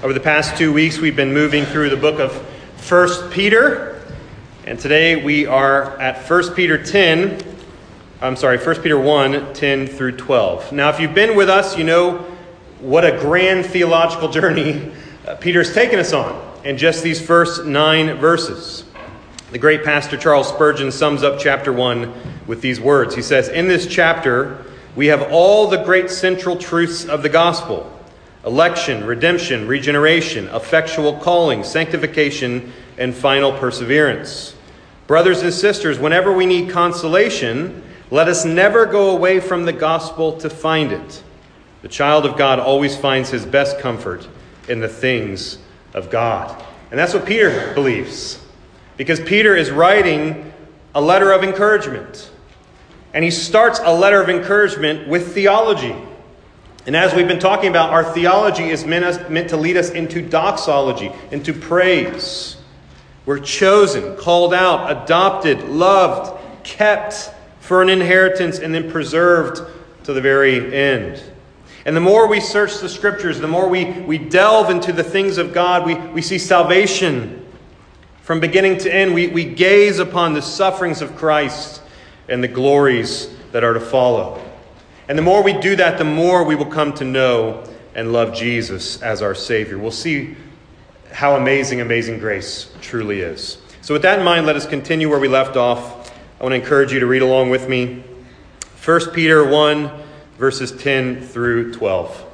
Over the past two weeks, we've been moving through the book of 1 Peter, and today we are at 1 Peter 10. I'm sorry, 1 Peter 1 10 through 12. Now, if you've been with us, you know what a grand theological journey uh, Peter's taken us on in just these first nine verses. The great pastor Charles Spurgeon sums up chapter 1 with these words. He says, In this chapter, we have all the great central truths of the gospel election, redemption, regeneration, effectual calling, sanctification, and final perseverance. Brothers and sisters, whenever we need consolation, let us never go away from the gospel to find it. The child of God always finds his best comfort in the things of God. And that's what Peter believes. Because Peter is writing a letter of encouragement. And he starts a letter of encouragement with theology. And as we've been talking about, our theology is meant, to lead us into doxology, into praise. We're chosen, called out, adopted, loved, kept for an inheritance, and then preserved to the very end. And the more we search the scriptures, the more we, we delve into the things of God, we, we see salvation from beginning to end. We, we gaze upon the sufferings of Christ and the glories that are to follow. And the more we do that, the more we will come to know and love Jesus as our Savior. We'll see how amazing, amazing grace truly is. So, with that in mind, let us continue where we left off. I want to encourage you to read along with me 1 Peter 1, verses 10 through 12.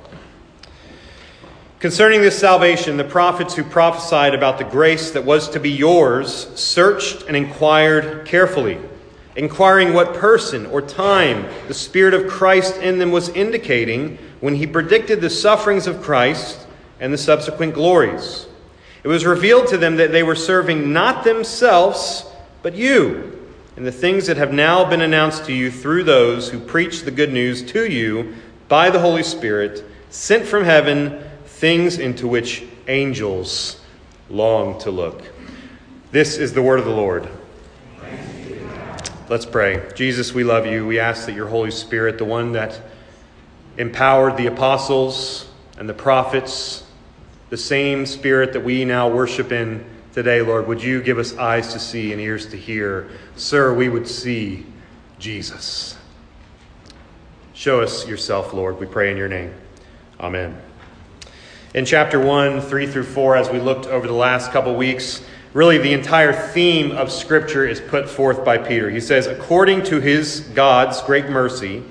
Concerning this salvation, the prophets who prophesied about the grace that was to be yours searched and inquired carefully inquiring what person or time the Spirit of Christ in them was indicating when he predicted the sufferings of Christ and the subsequent glories. It was revealed to them that they were serving not themselves, but you, and the things that have now been announced to you through those who preach the good news to you by the Holy Spirit, sent from heaven, things into which angels long to look. This is the word of the Lord. Let's pray. Jesus, we love you. We ask that your Holy Spirit, the one that empowered the apostles and the prophets, the same Spirit that we now worship in today, Lord, would you give us eyes to see and ears to hear? Sir, we would see Jesus. Show us yourself, Lord, we pray in your name. Amen. In chapter 1, 3 through 4, as we looked over the last couple weeks, really the entire theme of Scripture is put forth by Peter. He says, according to his God's great mercy,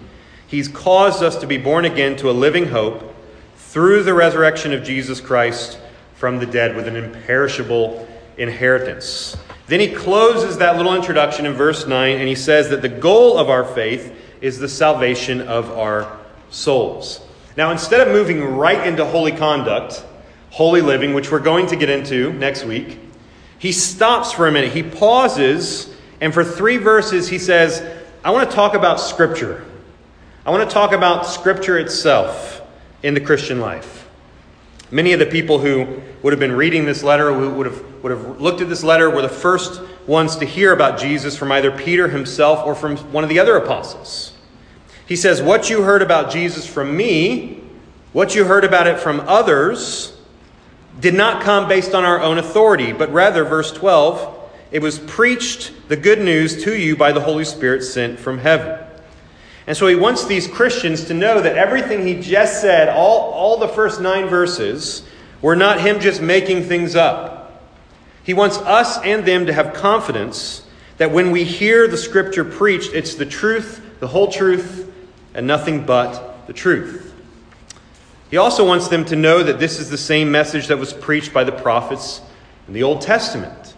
he's caused us to be born again to a living hope through the resurrection of Jesus Christ from the dead with an imperishable inheritance. Then he closes that little introduction in verse 9 and he says that the goal of our faith is the salvation of our souls. Now, instead of moving right into holy conduct, holy living, which we're going to get into next week, he stops for a minute. He pauses, and for three verses, he says, I want to talk about Scripture. I want to talk about Scripture itself in the Christian life. Many of the people who would have been reading this letter, who would have, would have looked at this letter, were the first ones to hear about Jesus from either Peter himself or from one of the other apostles. He says, What you heard about Jesus from me, what you heard about it from others, did not come based on our own authority, but rather, verse 12, it was preached the good news to you by the Holy Spirit sent from heaven. And so he wants these Christians to know that everything he just said, all, all the first nine verses, were not him just making things up. He wants us and them to have confidence that when we hear the scripture preached, it's the truth, the whole truth, and nothing but the truth. He also wants them to know that this is the same message that was preached by the prophets in the Old Testament.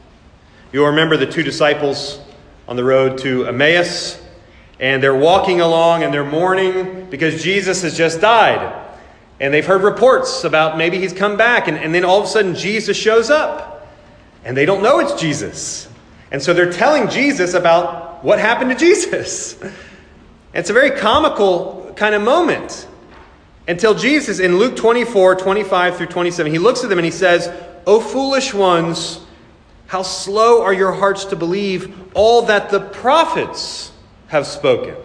You'll remember the two disciples on the road to Emmaus, and they're walking along and they're mourning because Jesus has just died. And they've heard reports about maybe he's come back, and, and then all of a sudden Jesus shows up. And they don't know it's Jesus. And so they're telling Jesus about what happened to Jesus. It's a very comical kind of moment. Until Jesus, in Luke 24, 25 through 27, he looks at them and he says, O foolish ones, how slow are your hearts to believe all that the prophets have spoken?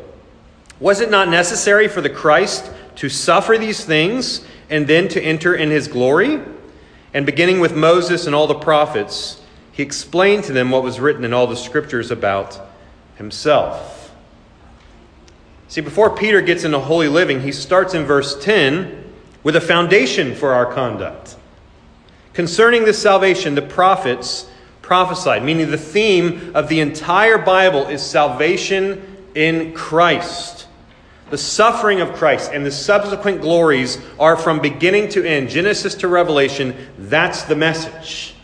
Was it not necessary for the Christ to suffer these things and then to enter in his glory? And beginning with Moses and all the prophets, he explained to them what was written in all the scriptures about himself. See, before Peter gets into holy living, he starts in verse 10 with a foundation for our conduct. Concerning this salvation, the prophets prophesied, meaning the theme of the entire Bible is salvation in Christ. The suffering of Christ and the subsequent glories are from beginning to end, Genesis to Revelation. That's the message.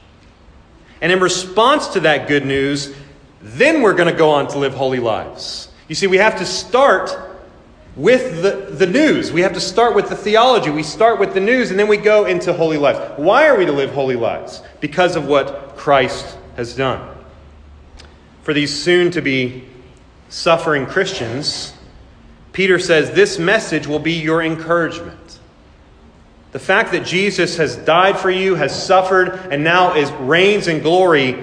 And in response to that good news, then we're going to go on to live holy lives. You see, we have to start with the, the news. We have to start with the theology. We start with the news and then we go into holy lives. Why are we to live holy lives? Because of what Christ has done. For these soon to be suffering Christians, Peter says this message will be your encouragement. The fact that Jesus has died for you, has suffered, and now is reigns in glory,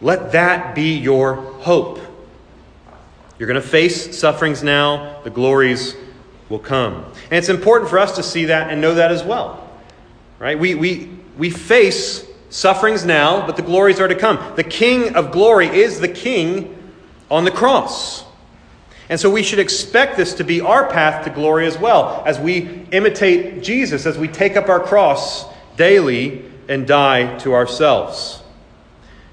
let that be your hope. You're going to face sufferings now, the glories will come. And it's important for us to see that and know that as well. Right? We, we, we face sufferings now, but the glories are to come. The King of glory is the King on the cross. And so we should expect this to be our path to glory as well, as we imitate Jesus, as we take up our cross daily and die to ourselves.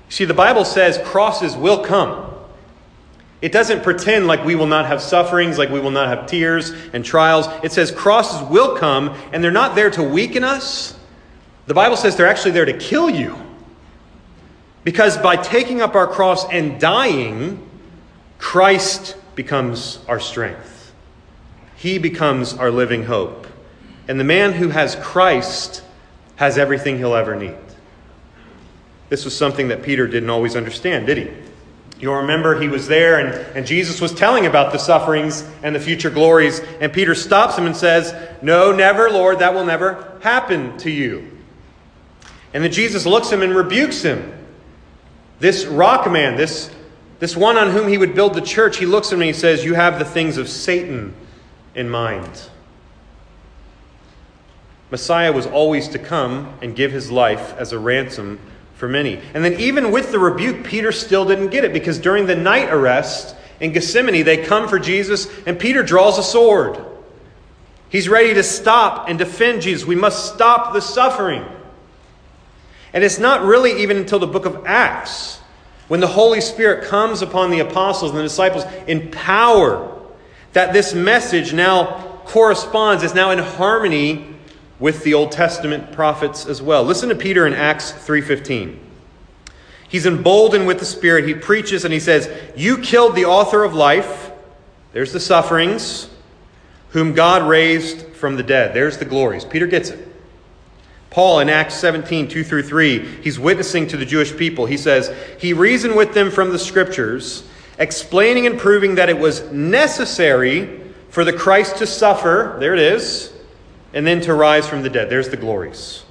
See, the Bible says crosses will come. It doesn't pretend like we will not have sufferings, like we will not have tears and trials. It says crosses will come, and they're not there to weaken us. The Bible says they're actually there to kill you. Because by taking up our cross and dying, Christ becomes our strength. He becomes our living hope. And the man who has Christ has everything he'll ever need. This was something that Peter didn't always understand, did he? You'll remember he was there and, and Jesus was telling about the sufferings and the future glories. And Peter stops him and says, No, never, Lord, that will never happen to you. And then Jesus looks him and rebukes him. This rock man, this, this one on whom he would build the church, he looks at him and he says, You have the things of Satan in mind. Messiah was always to come and give his life as a ransom for many. And then, even with the rebuke, Peter still didn't get it because during the night arrest in Gethsemane, they come for Jesus, and Peter draws a sword. He's ready to stop and defend Jesus. We must stop the suffering. And it's not really even until the book of Acts when the Holy Spirit comes upon the apostles and the disciples in power that this message now corresponds, is now in harmony with the Old Testament prophets as well. Listen to Peter in Acts 3:15. He's emboldened with the Spirit. He preaches and he says, "You killed the author of life. There's the sufferings, whom God raised from the dead. There's the glories." Peter gets it. Paul in Acts 17, 2 through 3, he's witnessing to the Jewish people. He says, He reasoned with them from the scriptures, explaining and proving that it was necessary for the Christ to suffer. There it is and then to rise from the dead. There's the glories.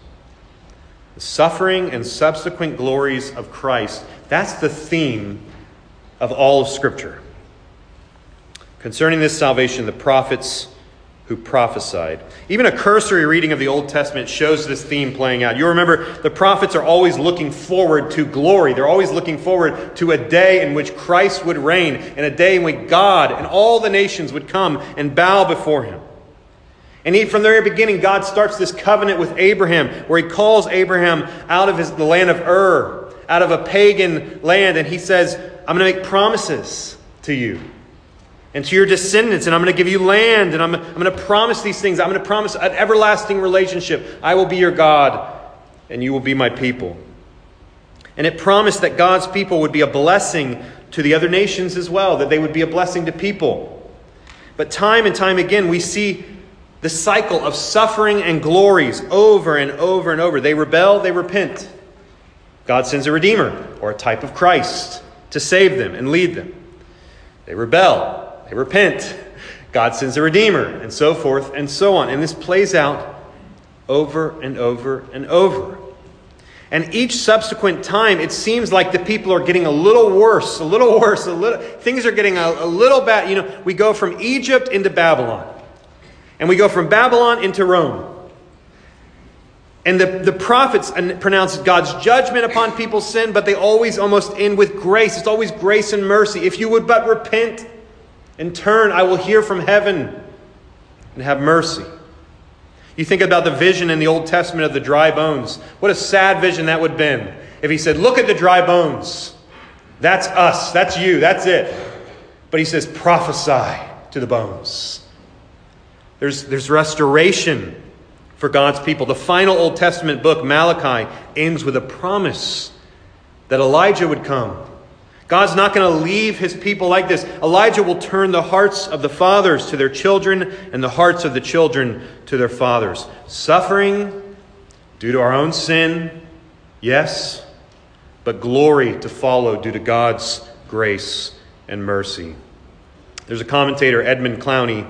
The suffering and subsequent glories of Christ. That's the theme of all of Scripture. Concerning this salvation, the prophets who prophesied. Even a cursory reading of the Old Testament shows this theme playing out. You remember the prophets are always looking forward to glory. They're always looking forward to a day in which Christ would reign, and a day in which God and all the nations would come and bow before him. And he, from the very beginning, God starts this covenant with Abraham, where he calls Abraham out of his, the land of Ur, out of a pagan land, and he says, I'm going to make promises to you and to your descendants, and I'm going to give you land, and I'm, I'm going to promise these things. I'm going to promise an everlasting relationship. I will be your God, and you will be my people. And it promised that God's people would be a blessing to the other nations as well, that they would be a blessing to people. But time and time again, we see the cycle of suffering and glories over and over and over. They rebel, they repent. God sends a redeemer or a type of Christ to save them and lead them. They rebel, they repent. God sends a redeemer, and so forth and so on. And this plays out over and over and over. And each subsequent time, it seems like the people are getting a little worse, a little worse, a little things are getting a, a little bad. You know, we go from Egypt into Babylon. And we go from Babylon into Rome. And the, the prophets pronounce God's judgment upon people's sin, but they always almost end with grace. It's always grace and mercy. If you would but repent and turn, I will hear from heaven and have mercy. You think about the vision in the Old Testament of the dry bones. What a sad vision that would have been if he said, Look at the dry bones. That's us. That's you. That's it. But he says, Prophesy to the bones. There's, there's restoration for God's people. The final Old Testament book, Malachi, ends with a promise that Elijah would come. God's not going to leave his people like this. Elijah will turn the hearts of the fathers to their children and the hearts of the children to their fathers. Suffering due to our own sin, yes, but glory to follow due to God's grace and mercy. There's a commentator, Edmund Clowney,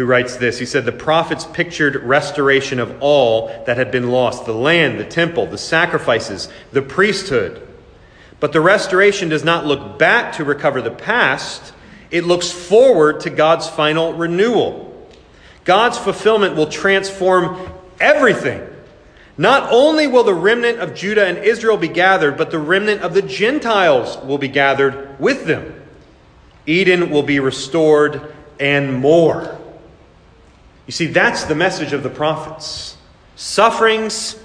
who writes this. He said, The prophets pictured restoration of all that had been lost the land, the temple, the sacrifices, the priesthood. But the restoration does not look back to recover the past, it looks forward to God's final renewal. God's fulfillment will transform everything. Not only will the remnant of Judah and Israel be gathered, but the remnant of the Gentiles will be gathered with them. Eden will be restored and more. You see, that's the message of the prophets sufferings,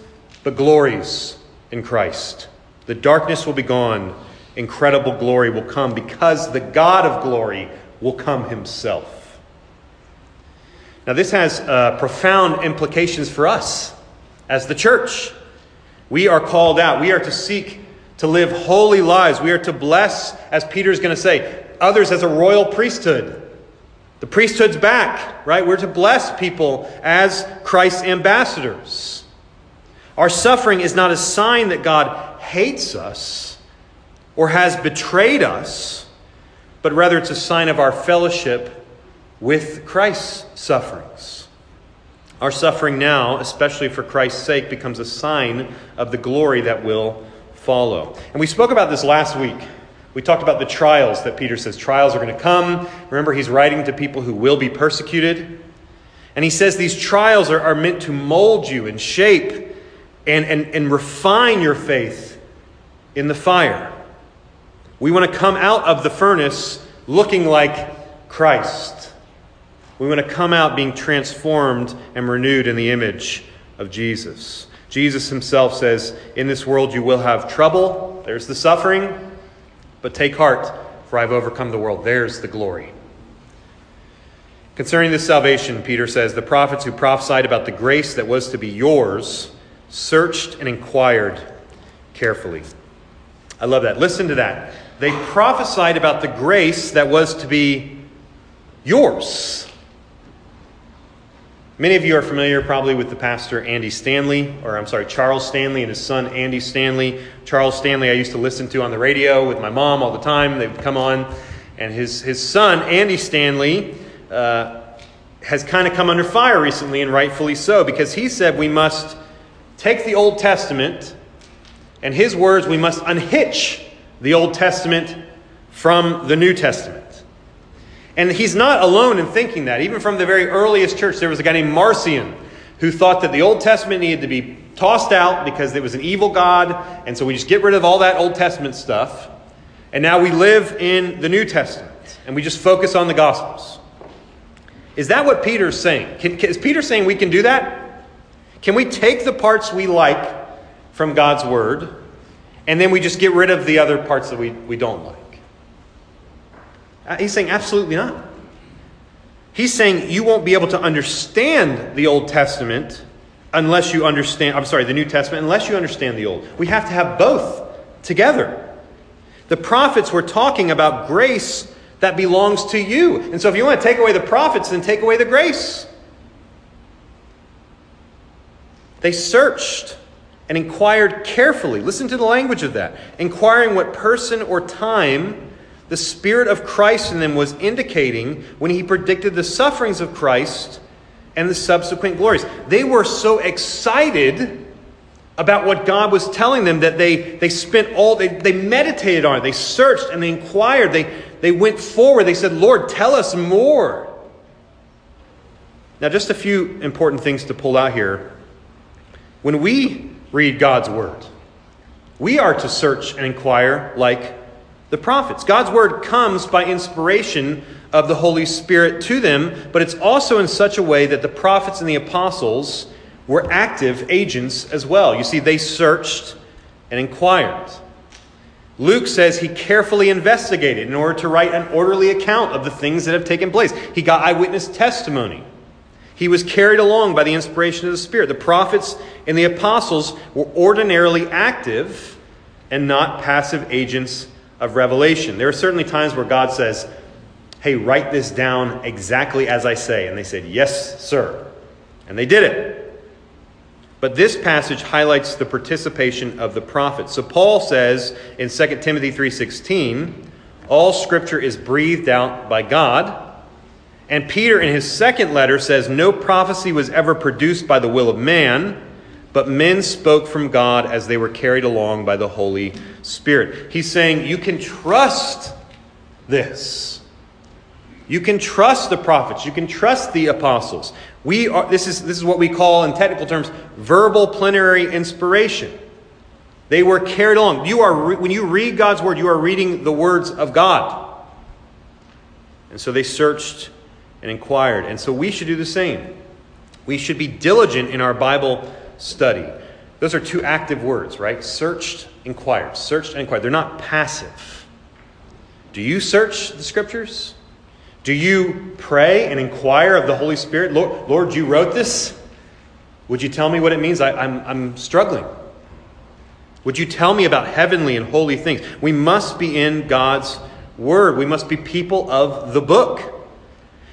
but glories in Christ. The darkness will be gone, incredible glory will come because the God of glory will come himself. Now, this has uh, profound implications for us as the church. We are called out, we are to seek to live holy lives. We are to bless, as Peter is going to say, others as a royal priesthood. The priesthood's back, right? We're to bless people as Christ's ambassadors. Our suffering is not a sign that God hates us or has betrayed us, but rather it's a sign of our fellowship with Christ's sufferings. Our suffering now, especially for Christ's sake, becomes a sign of the glory that will follow. And we spoke about this last week. We talked about the trials that Peter says trials are going to come. Remember, he's writing to people who will be persecuted. And he says these trials are, are meant to mold you and shape and, and, and refine your faith in the fire. We want to come out of the furnace looking like Christ. We want to come out being transformed and renewed in the image of Jesus. Jesus himself says, In this world you will have trouble. There's the suffering. But take heart, for I have overcome the world. There's the glory. Concerning this salvation, Peter says, the prophets who prophesied about the grace that was to be yours searched and inquired carefully. I love that. Listen to that. They prophesied about the grace that was to be yours. Many of you are familiar probably with the pastor Andy Stanley, or I'm sorry, Charles Stanley and his son Andy Stanley. Charles Stanley, I used to listen to on the radio with my mom all the time. They would come on. And his, his son, Andy Stanley, uh, has kind of come under fire recently, and rightfully so, because he said we must take the Old Testament, and his words, we must unhitch the Old Testament from the New Testament. And he's not alone in thinking that. Even from the very earliest church, there was a guy named Marcion who thought that the Old Testament needed to be tossed out because it was an evil God, and so we just get rid of all that Old Testament stuff. And now we live in the New Testament, and we just focus on the Gospels. Is that what Peter's saying? Can, is Peter saying we can do that? Can we take the parts we like from God's Word, and then we just get rid of the other parts that we, we don't like? Uh, he's saying, absolutely not. He's saying you won't be able to understand the Old Testament unless you understand, I'm sorry, the New Testament, unless you understand the Old. We have to have both together. The prophets were talking about grace that belongs to you. And so if you want to take away the prophets, then take away the grace. They searched and inquired carefully. Listen to the language of that. Inquiring what person or time the Spirit of Christ in them was indicating when he predicted the sufferings of Christ and the subsequent glories. They were so excited about what God was telling them that they, they spent all, they, they meditated on it, they searched and they inquired, they, they went forward, they said, Lord, tell us more. Now, just a few important things to pull out here. When we read God's word, we are to search and inquire like the prophets. God's word comes by inspiration of the Holy Spirit to them, but it's also in such a way that the prophets and the apostles were active agents as well. You see, they searched and inquired. Luke says he carefully investigated in order to write an orderly account of the things that have taken place. He got eyewitness testimony. He was carried along by the inspiration of the Spirit. The prophets and the apostles were ordinarily active and not passive agents of revelation. There are certainly times where God says, Hey, write this down exactly as I say. And they said, Yes, sir. And they did it. But this passage highlights the participation of the prophets. So Paul says in 2 Timothy 3:16, all scripture is breathed out by God. And Peter in his second letter says no prophecy was ever produced by the will of man, but men spoke from God as they were carried along by the Holy Spirit. He's saying you can trust this. You can trust the prophets. You can trust the apostles. We are, this, is, this is what we call, in technical terms, verbal plenary inspiration. They were carried along. You are, when you read God's word, you are reading the words of God. And so they searched and inquired. And so we should do the same. We should be diligent in our Bible study. Those are two active words, right? Searched, inquired. Searched inquired. They're not passive. Do you search the scriptures? Do you pray and inquire of the Holy Spirit? Lord, Lord you wrote this? Would you tell me what it means? I, I'm, I'm struggling. Would you tell me about heavenly and holy things? We must be in God's Word. We must be people of the book.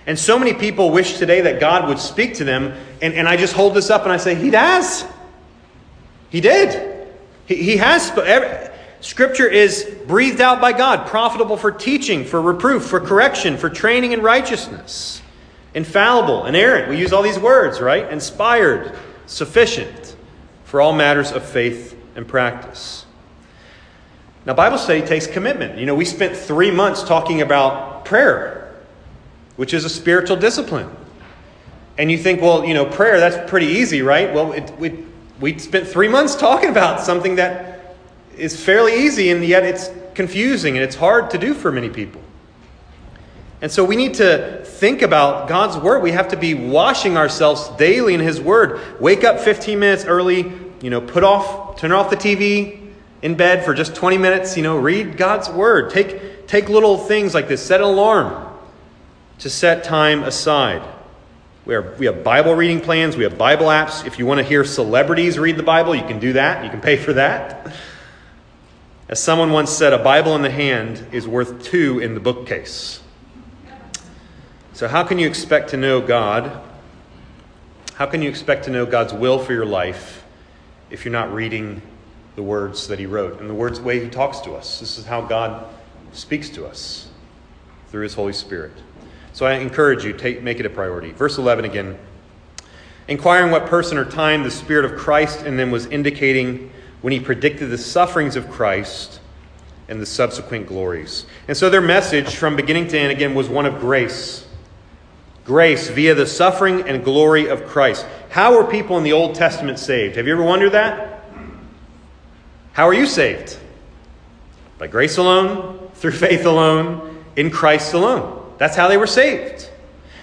And so many people wish today that God would speak to them, and, and I just hold this up and I say, He does. He did. He, he has. Scripture is breathed out by God, profitable for teaching, for reproof, for correction, for training in righteousness, infallible, inerrant. We use all these words, right? Inspired, sufficient for all matters of faith and practice. Now, Bible study takes commitment. You know, we spent three months talking about prayer, which is a spiritual discipline. And you think, well, you know, prayer, that's pretty easy, right? Well, it, we, we spent three months talking about something that is fairly easy, and yet it's confusing and it's hard to do for many people. And so we need to think about God's Word. We have to be washing ourselves daily in His Word. Wake up 15 minutes early, you know, put off, turn off the TV in bed for just 20 minutes, you know, read God's Word. Take, take little things like this, set an alarm to set time aside. We, are, we have Bible reading plans, we have Bible apps. If you want to hear celebrities read the Bible, you can do that. You can pay for that. As someone once said, a Bible in the hand is worth two in the bookcase. So, how can you expect to know God? How can you expect to know God's will for your life if you're not reading the words that He wrote and the words the way He talks to us? This is how God speaks to us through His Holy Spirit. So, I encourage you, take, make it a priority. Verse 11 again. Inquiring what person or time the Spirit of Christ in them was indicating when he predicted the sufferings of Christ and the subsequent glories. And so their message from beginning to end again was one of grace. Grace via the suffering and glory of Christ. How were people in the Old Testament saved? Have you ever wondered that? How are you saved? By grace alone, through faith alone, in Christ alone. That's how they were saved.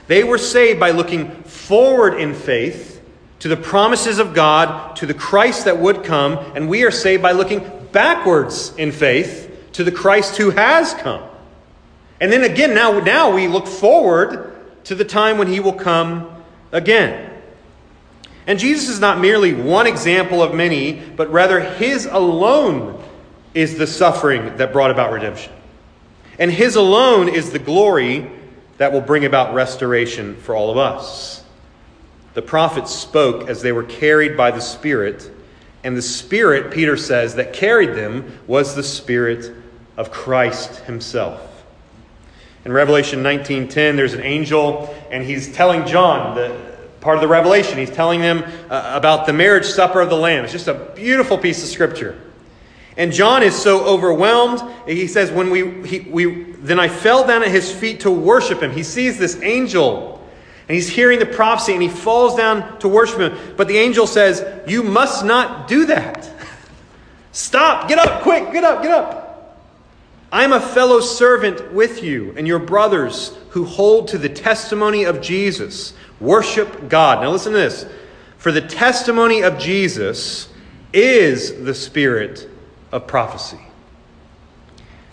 They were saved by looking forward in faith to the promises of God, to the Christ that would come, and we are saved by looking backwards in faith to the Christ who has come. And then again, now, now we look forward to the time when he will come again. And Jesus is not merely one example of many, but rather his alone is the suffering that brought about redemption. And his alone is the glory that will bring about restoration for all of us. The prophets spoke as they were carried by the Spirit, and the Spirit, Peter says, that carried them was the Spirit of Christ himself. In Revelation 19:10, there's an angel, and he's telling John the part of the revelation. He's telling them uh, about the marriage supper of the Lamb. It's just a beautiful piece of scripture. And John is so overwhelmed. He says, "When we, he, we then I fell down at his feet to worship him." He sees this angel And he's hearing the prophecy and he falls down to worship him. But the angel says, You must not do that. Stop, get up, quick, get up, get up. I'm a fellow servant with you and your brothers who hold to the testimony of Jesus. Worship God. Now listen to this. For the testimony of Jesus is the spirit of prophecy.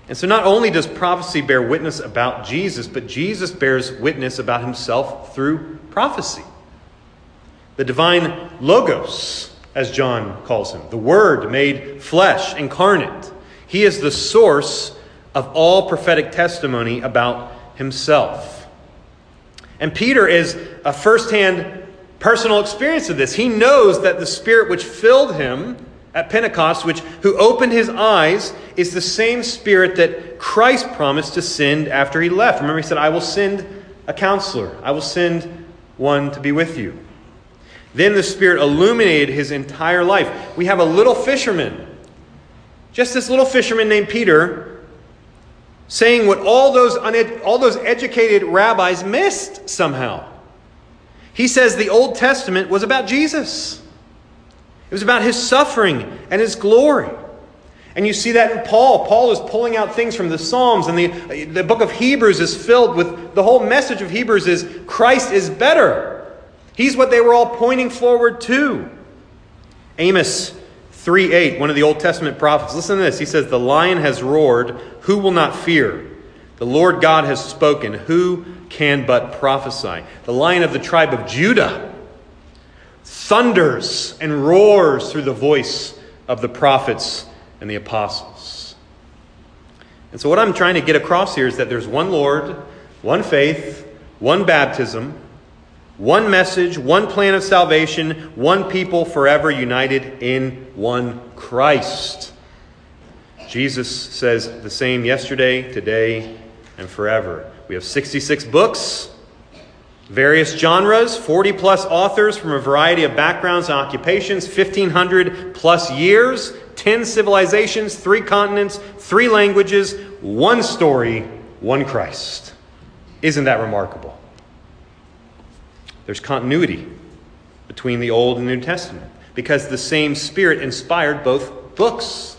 And so not only does prophecy bear witness about Jesus, but Jesus bears witness about himself through prophecy. The divine logos, as John calls him, the Word made flesh, incarnate. He is the source of all prophetic testimony about himself. And Peter is a firsthand personal experience of this. He knows that the Spirit which filled him at Pentecost, which who opened his eyes, is the same Spirit that Christ promised to send after he left. Remember, he said, I will send a counselor, I will send one to be with you. Then the Spirit illuminated his entire life. We have a little fisherman, just this little fisherman named Peter, saying what all those, uned- all those educated rabbis missed somehow. He says the Old Testament was about Jesus. It was about his suffering and his glory. And you see that in Paul. Paul is pulling out things from the Psalms, and the, the book of Hebrews is filled with the whole message of Hebrews is Christ is better. He's what they were all pointing forward to. Amos 3 8, one of the Old Testament prophets. Listen to this. He says, The lion has roared, who will not fear? The Lord God has spoken, who can but prophesy? The lion of the tribe of Judah thunders and roars through the voice of the prophets and the apostles. And so, what I'm trying to get across here is that there's one Lord, one faith, one baptism, one message, one plan of salvation, one people forever united in one Christ. Jesus says the same yesterday, today, and forever. We have 66 books, various genres, 40 plus authors from a variety of backgrounds and occupations, 1,500 plus years, 10 civilizations, three continents, three languages, one story, one Christ. Isn't that remarkable? There's continuity between the Old and New Testament because the same Spirit inspired both books.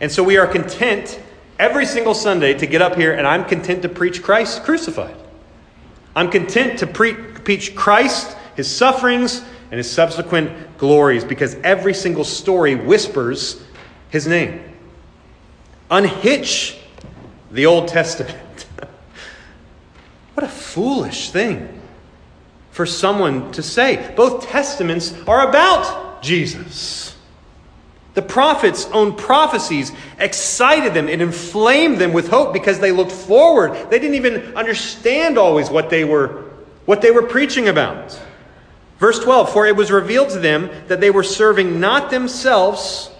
And so we are content every single Sunday to get up here and I'm content to preach Christ crucified. I'm content to preach Christ, his sufferings, and his subsequent glories because every single story whispers his name. Unhitch the Old Testament. what a foolish thing for someone to say. Both testaments are about Jesus. The prophets' own prophecies excited them, it inflamed them with hope because they looked forward. They didn't even understand always what they were, what they were preaching about. Verse 12 For it was revealed to them that they were serving not themselves,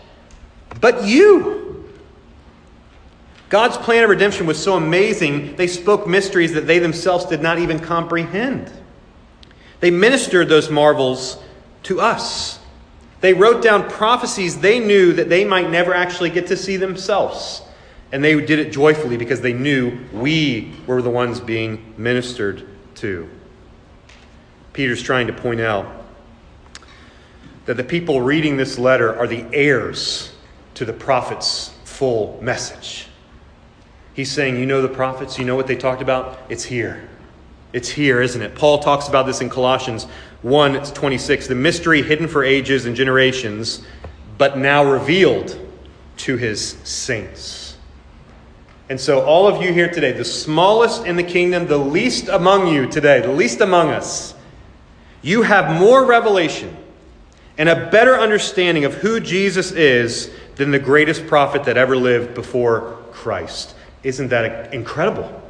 but you. God's plan of redemption was so amazing, they spoke mysteries that they themselves did not even comprehend. They ministered those marvels to us. They wrote down prophecies they knew that they might never actually get to see themselves. And they did it joyfully because they knew we were the ones being ministered to. Peter's trying to point out that the people reading this letter are the heirs to the prophet's full message. He's saying, You know the prophets, you know what they talked about? It's here. It's here, isn't it? Paul talks about this in Colossians 1 it's 26. The mystery hidden for ages and generations, but now revealed to his saints. And so, all of you here today, the smallest in the kingdom, the least among you today, the least among us, you have more revelation and a better understanding of who Jesus is than the greatest prophet that ever lived before Christ. Isn't that incredible?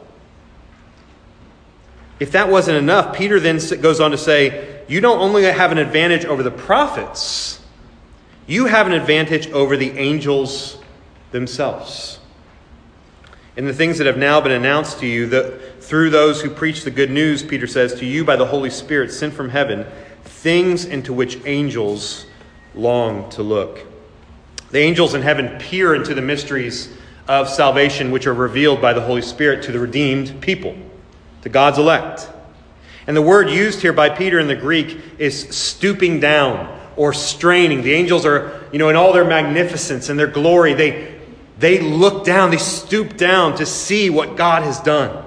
If that wasn't enough, Peter then goes on to say, You don't only have an advantage over the prophets, you have an advantage over the angels themselves. And the things that have now been announced to you, that through those who preach the good news, Peter says, to you by the Holy Spirit sent from heaven, things into which angels long to look. The angels in heaven peer into the mysteries of salvation which are revealed by the Holy Spirit to the redeemed people to God's elect. And the word used here by Peter in the Greek is stooping down or straining. The angels are, you know, in all their magnificence and their glory, they, they look down, they stoop down to see what God has done.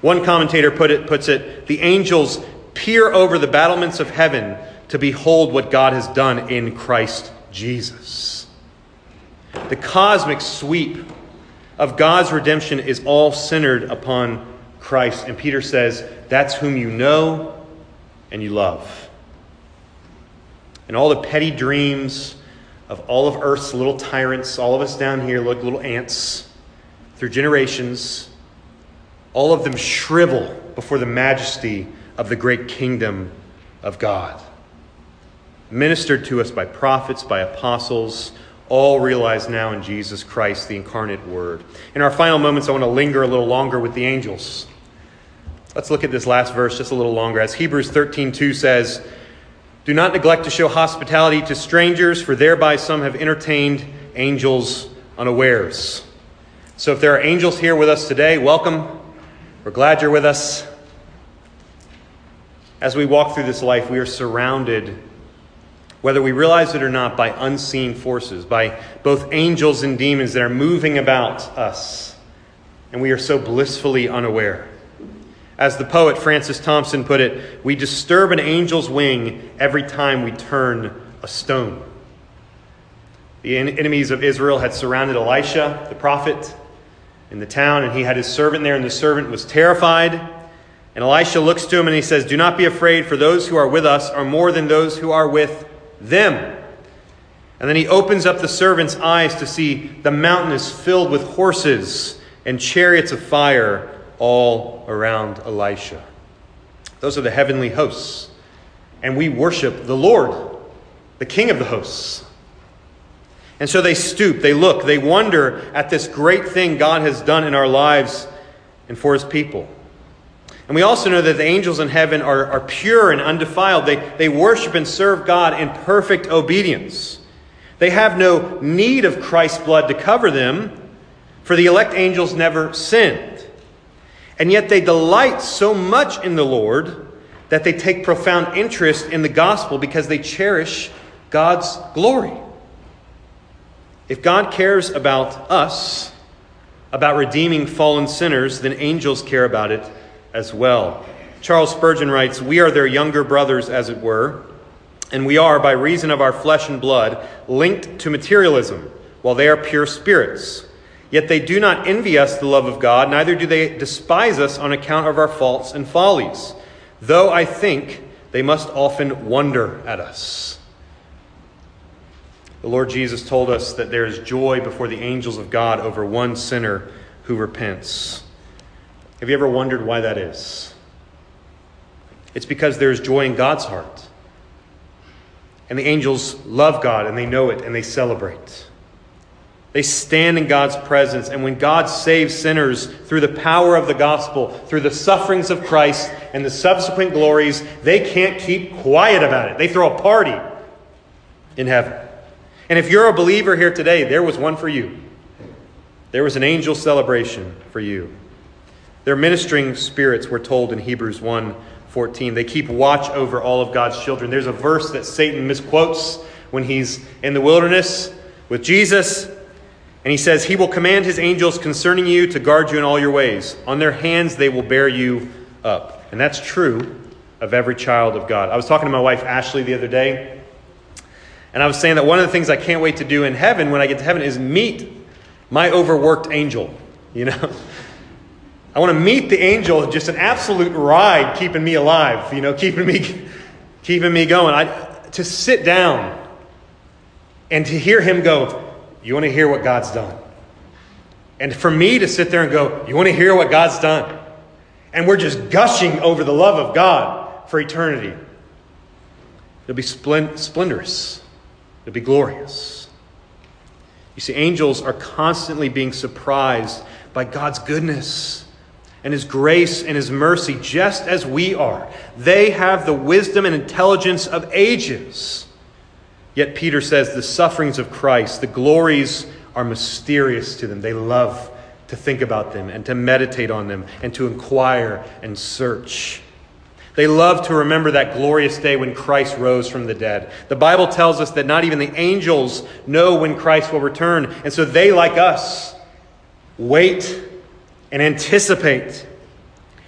One commentator put it, puts it the angels peer over the battlements of heaven to behold what God has done in Christ Jesus. The cosmic sweep of God's redemption is all centered upon Christ. And Peter says, That's whom you know and you love. And all the petty dreams of all of Earth's little tyrants, all of us down here look little ants through generations, all of them shrivel before the majesty of the great kingdom of God. Ministered to us by prophets, by apostles, all realized now in Jesus Christ, the incarnate Word. In our final moments, I want to linger a little longer with the angels. Let's look at this last verse just a little longer. As Hebrews 13:2 says, Do not neglect to show hospitality to strangers, for thereby some have entertained angels unawares. So if there are angels here with us today, welcome. We're glad you're with us. As we walk through this life, we are surrounded whether we realize it or not, by unseen forces, by both angels and demons that are moving about us, and we are so blissfully unaware. As the poet Francis Thompson put it, we disturb an angel's wing every time we turn a stone. The enemies of Israel had surrounded Elisha, the prophet, in the town, and he had his servant there, and the servant was terrified. And Elisha looks to him and he says, Do not be afraid, for those who are with us are more than those who are with them. And then he opens up the servant's eyes to see the mountain is filled with horses and chariots of fire all around Elisha. Those are the heavenly hosts. And we worship the Lord, the King of the hosts. And so they stoop, they look, they wonder at this great thing God has done in our lives and for his people. And we also know that the angels in heaven are, are pure and undefiled. They, they worship and serve God in perfect obedience. They have no need of Christ's blood to cover them, for the elect angels never sinned. And yet they delight so much in the Lord that they take profound interest in the gospel because they cherish God's glory. If God cares about us, about redeeming fallen sinners, then angels care about it as well. Charles Spurgeon writes We are their younger brothers, as it were, and we are, by reason of our flesh and blood, linked to materialism, while they are pure spirits. Yet they do not envy us the love of God, neither do they despise us on account of our faults and follies, though I think they must often wonder at us. The Lord Jesus told us that there is joy before the angels of God over one sinner who repents. Have you ever wondered why that is? It's because there's joy in God's heart. And the angels love God and they know it and they celebrate. They stand in God's presence. And when God saves sinners through the power of the gospel, through the sufferings of Christ and the subsequent glories, they can't keep quiet about it. They throw a party in heaven. And if you're a believer here today, there was one for you. There was an angel celebration for you. They're ministering spirits, we're told in Hebrews 1 14. They keep watch over all of God's children. There's a verse that Satan misquotes when he's in the wilderness with Jesus. And he says, He will command His angels concerning you to guard you in all your ways. On their hands they will bear you up. And that's true of every child of God. I was talking to my wife Ashley the other day, and I was saying that one of the things I can't wait to do in heaven when I get to heaven is meet my overworked angel. You know? I want to meet the angel, just an absolute ride, keeping me alive, you know, keeping me, keeping me going. I, to sit down and to hear him go, You want to hear what God's done? And for me to sit there and go, You want to hear what God's done? And we're just gushing over the love of God for eternity. It'll be splendorous, it'll be glorious. You see, angels are constantly being surprised by God's goodness and His grace and His mercy, just as we are. They have the wisdom and intelligence of ages. Yet Peter says the sufferings of Christ, the glories are mysterious to them. They love to think about them and to meditate on them and to inquire and search. They love to remember that glorious day when Christ rose from the dead. The Bible tells us that not even the angels know when Christ will return. And so they, like us, wait and anticipate.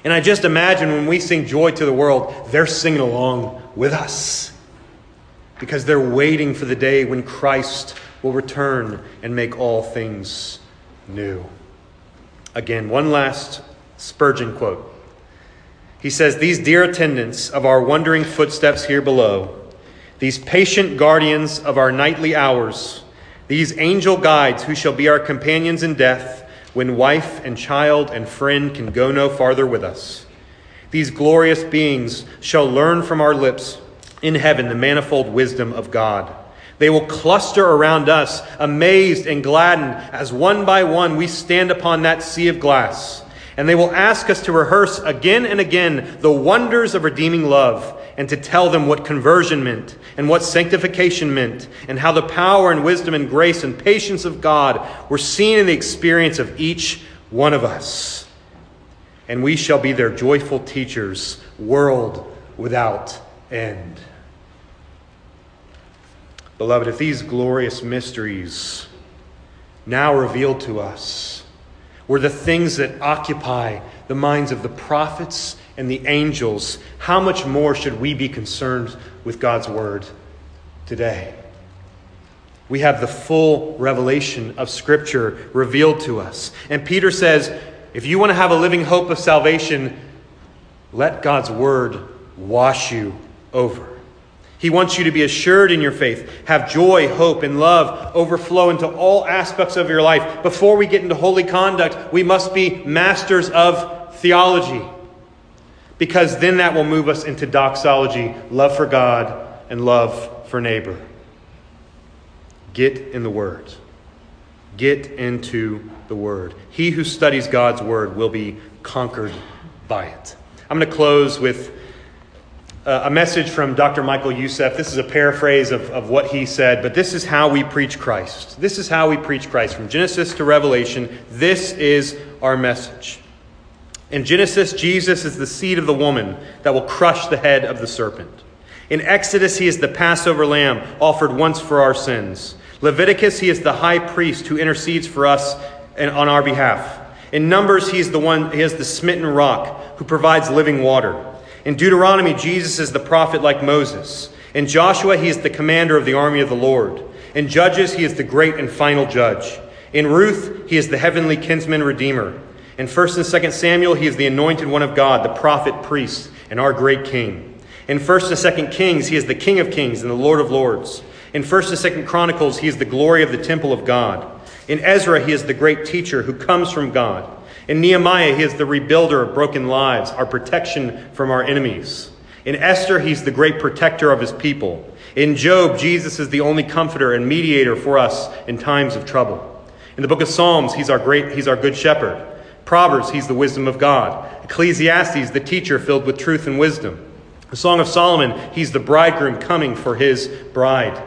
And I just imagine when we sing Joy to the World, they're singing along with us because they're waiting for the day when Christ will return and make all things new. Again, one last Spurgeon quote. He says, These dear attendants of our wandering footsteps here below, these patient guardians of our nightly hours, these angel guides who shall be our companions in death when wife and child and friend can go no farther with us. These glorious beings shall learn from our lips in heaven the manifold wisdom of God. They will cluster around us, amazed and gladdened, as one by one we stand upon that sea of glass and they will ask us to rehearse again and again the wonders of redeeming love and to tell them what conversion meant and what sanctification meant and how the power and wisdom and grace and patience of God were seen in the experience of each one of us. And we shall be their joyful teachers, world without end. Beloved, if these glorious mysteries now revealed to us, were the things that occupy the minds of the prophets and the angels, how much more should we be concerned with God's word today? We have the full revelation of Scripture revealed to us. And Peter says, if you want to have a living hope of salvation, let God's word wash you over. He wants you to be assured in your faith, have joy, hope, and love overflow into all aspects of your life. Before we get into holy conduct, we must be masters of theology, because then that will move us into doxology love for God and love for neighbor. Get in the Word. Get into the Word. He who studies God's Word will be conquered by it. I'm going to close with uh, a message from Dr. Michael Youssef. This is a paraphrase of, of what he said, but this is how we preach Christ. This is how we preach Christ. From Genesis to Revelation, this is our message. In Genesis, Jesus is the seed of the woman that will crush the head of the serpent. In Exodus, he is the Passover lamb offered once for our sins. Leviticus, he is the high priest who intercedes for us and on our behalf. In Numbers, he is the one, he is the smitten rock who provides living water. In Deuteronomy, Jesus is the prophet like Moses. In Joshua, he is the commander of the army of the Lord. In Judges, he is the great and final judge. In Ruth, he is the heavenly kinsman redeemer. In 1st and 2nd Samuel, he is the anointed one of God, the prophet, priest, and our great king. In 1st and 2nd Kings, he is the King of kings and the Lord of lords. In 1st and 2nd Chronicles, he is the glory of the temple of God. In Ezra, he is the great teacher who comes from God. In Nehemiah, he is the rebuilder of broken lives, our protection from our enemies. In Esther, he's the great protector of his people. In Job, Jesus is the only comforter and mediator for us in times of trouble. In the book of Psalms, he's our great he's our good shepherd. Proverbs, he's the wisdom of God. Ecclesiastes, the teacher filled with truth and wisdom. The Song of Solomon, he's the bridegroom coming for his bride.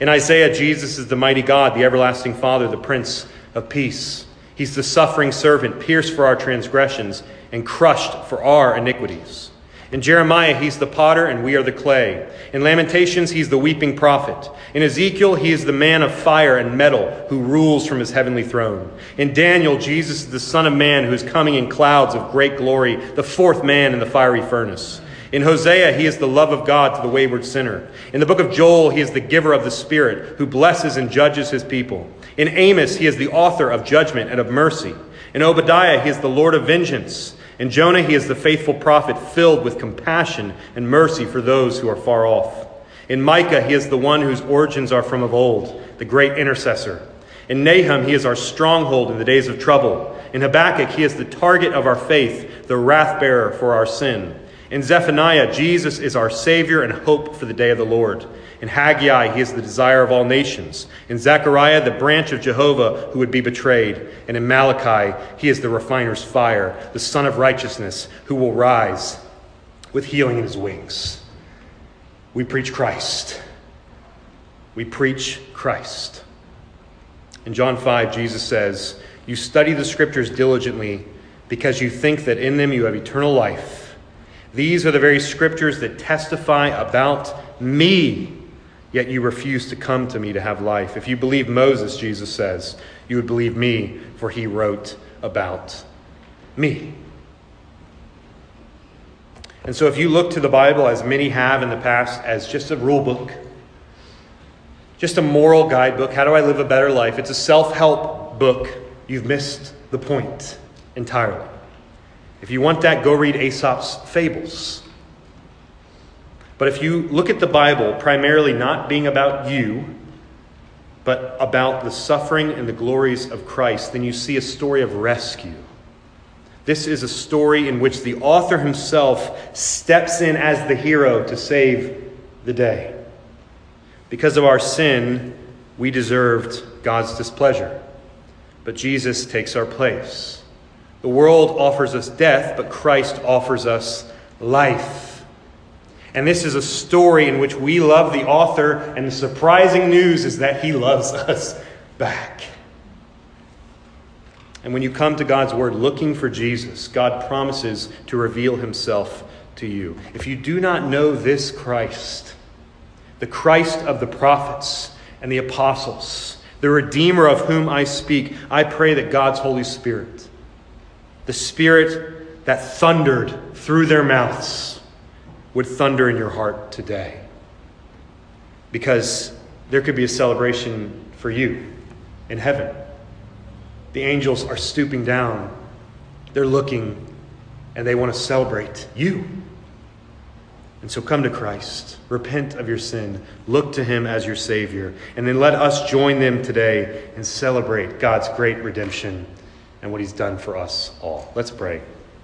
In Isaiah, Jesus is the mighty God, the everlasting Father, the Prince of Peace. He's the suffering servant, pierced for our transgressions and crushed for our iniquities. In Jeremiah, he's the potter and we are the clay. In Lamentations, he's the weeping prophet. In Ezekiel, he is the man of fire and metal who rules from his heavenly throne. In Daniel, Jesus is the Son of Man who is coming in clouds of great glory, the fourth man in the fiery furnace. In Hosea, he is the love of God to the wayward sinner. In the book of Joel, he is the giver of the Spirit who blesses and judges his people. In Amos, he is the author of judgment and of mercy. In Obadiah, he is the Lord of vengeance. In Jonah, he is the faithful prophet filled with compassion and mercy for those who are far off. In Micah, he is the one whose origins are from of old, the great intercessor. In Nahum, he is our stronghold in the days of trouble. In Habakkuk, he is the target of our faith, the wrath bearer for our sin. In Zephaniah, Jesus is our Savior and hope for the day of the Lord. In Haggai, he is the desire of all nations. In Zechariah, the branch of Jehovah who would be betrayed. And in Malachi, he is the refiner's fire, the Sun of righteousness who will rise with healing in his wings. We preach Christ. We preach Christ. In John 5, Jesus says, You study the scriptures diligently because you think that in them you have eternal life These are the very scriptures that testify about me, yet you refuse to come to me to have life. If you believe Moses, Jesus says, you would believe me, for he wrote about me. And so, if you look to the Bible, as many have in the past, as just a rule book, just a moral guidebook, how do I live a better life? It's a self help book. You've missed the point entirely. If you want that, go read Aesop's Fables. But if you look at the Bible primarily not being about you, but about the suffering and the glories of Christ, then you see a story of rescue. This is a story in which the author himself steps in as the hero to save the day. Because of our sin, we deserved God's displeasure, but Jesus takes our place. The world offers us death, but Christ offers us life. And this is a story in which we love the author, and the surprising news is that he loves us back. And when you come to God's word looking for Jesus, God promises to reveal himself to you. If you do not know this Christ, the Christ of the prophets and the apostles, the Redeemer of whom I speak, I pray that God's Holy Spirit the Spirit that thundered through their mouths would thunder in your heart today. Because there could be a celebration for you in heaven. The angels are stooping down, they're looking, and they want to celebrate you. And so come to Christ, repent of your sin, look to him as your Savior, and then let us join them today and celebrate God's great redemption and what he's done for us all. Let's pray.